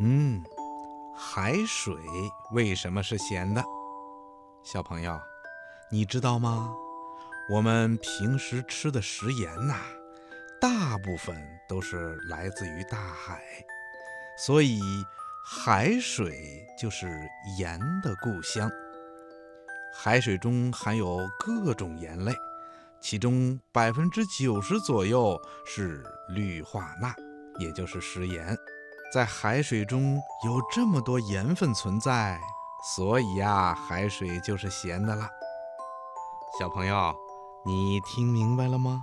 嗯，海水为什么是咸的？小朋友，你知道吗？我们平时吃的食盐呐，大部分都是来自于大海，所以海水就是盐的故乡。海水中含有各种盐类，其中百分之九十左右是氯化钠，也就是食盐。在海水中有这么多盐分存在，所以呀，海水就是咸的了。小朋友，你听明白了吗？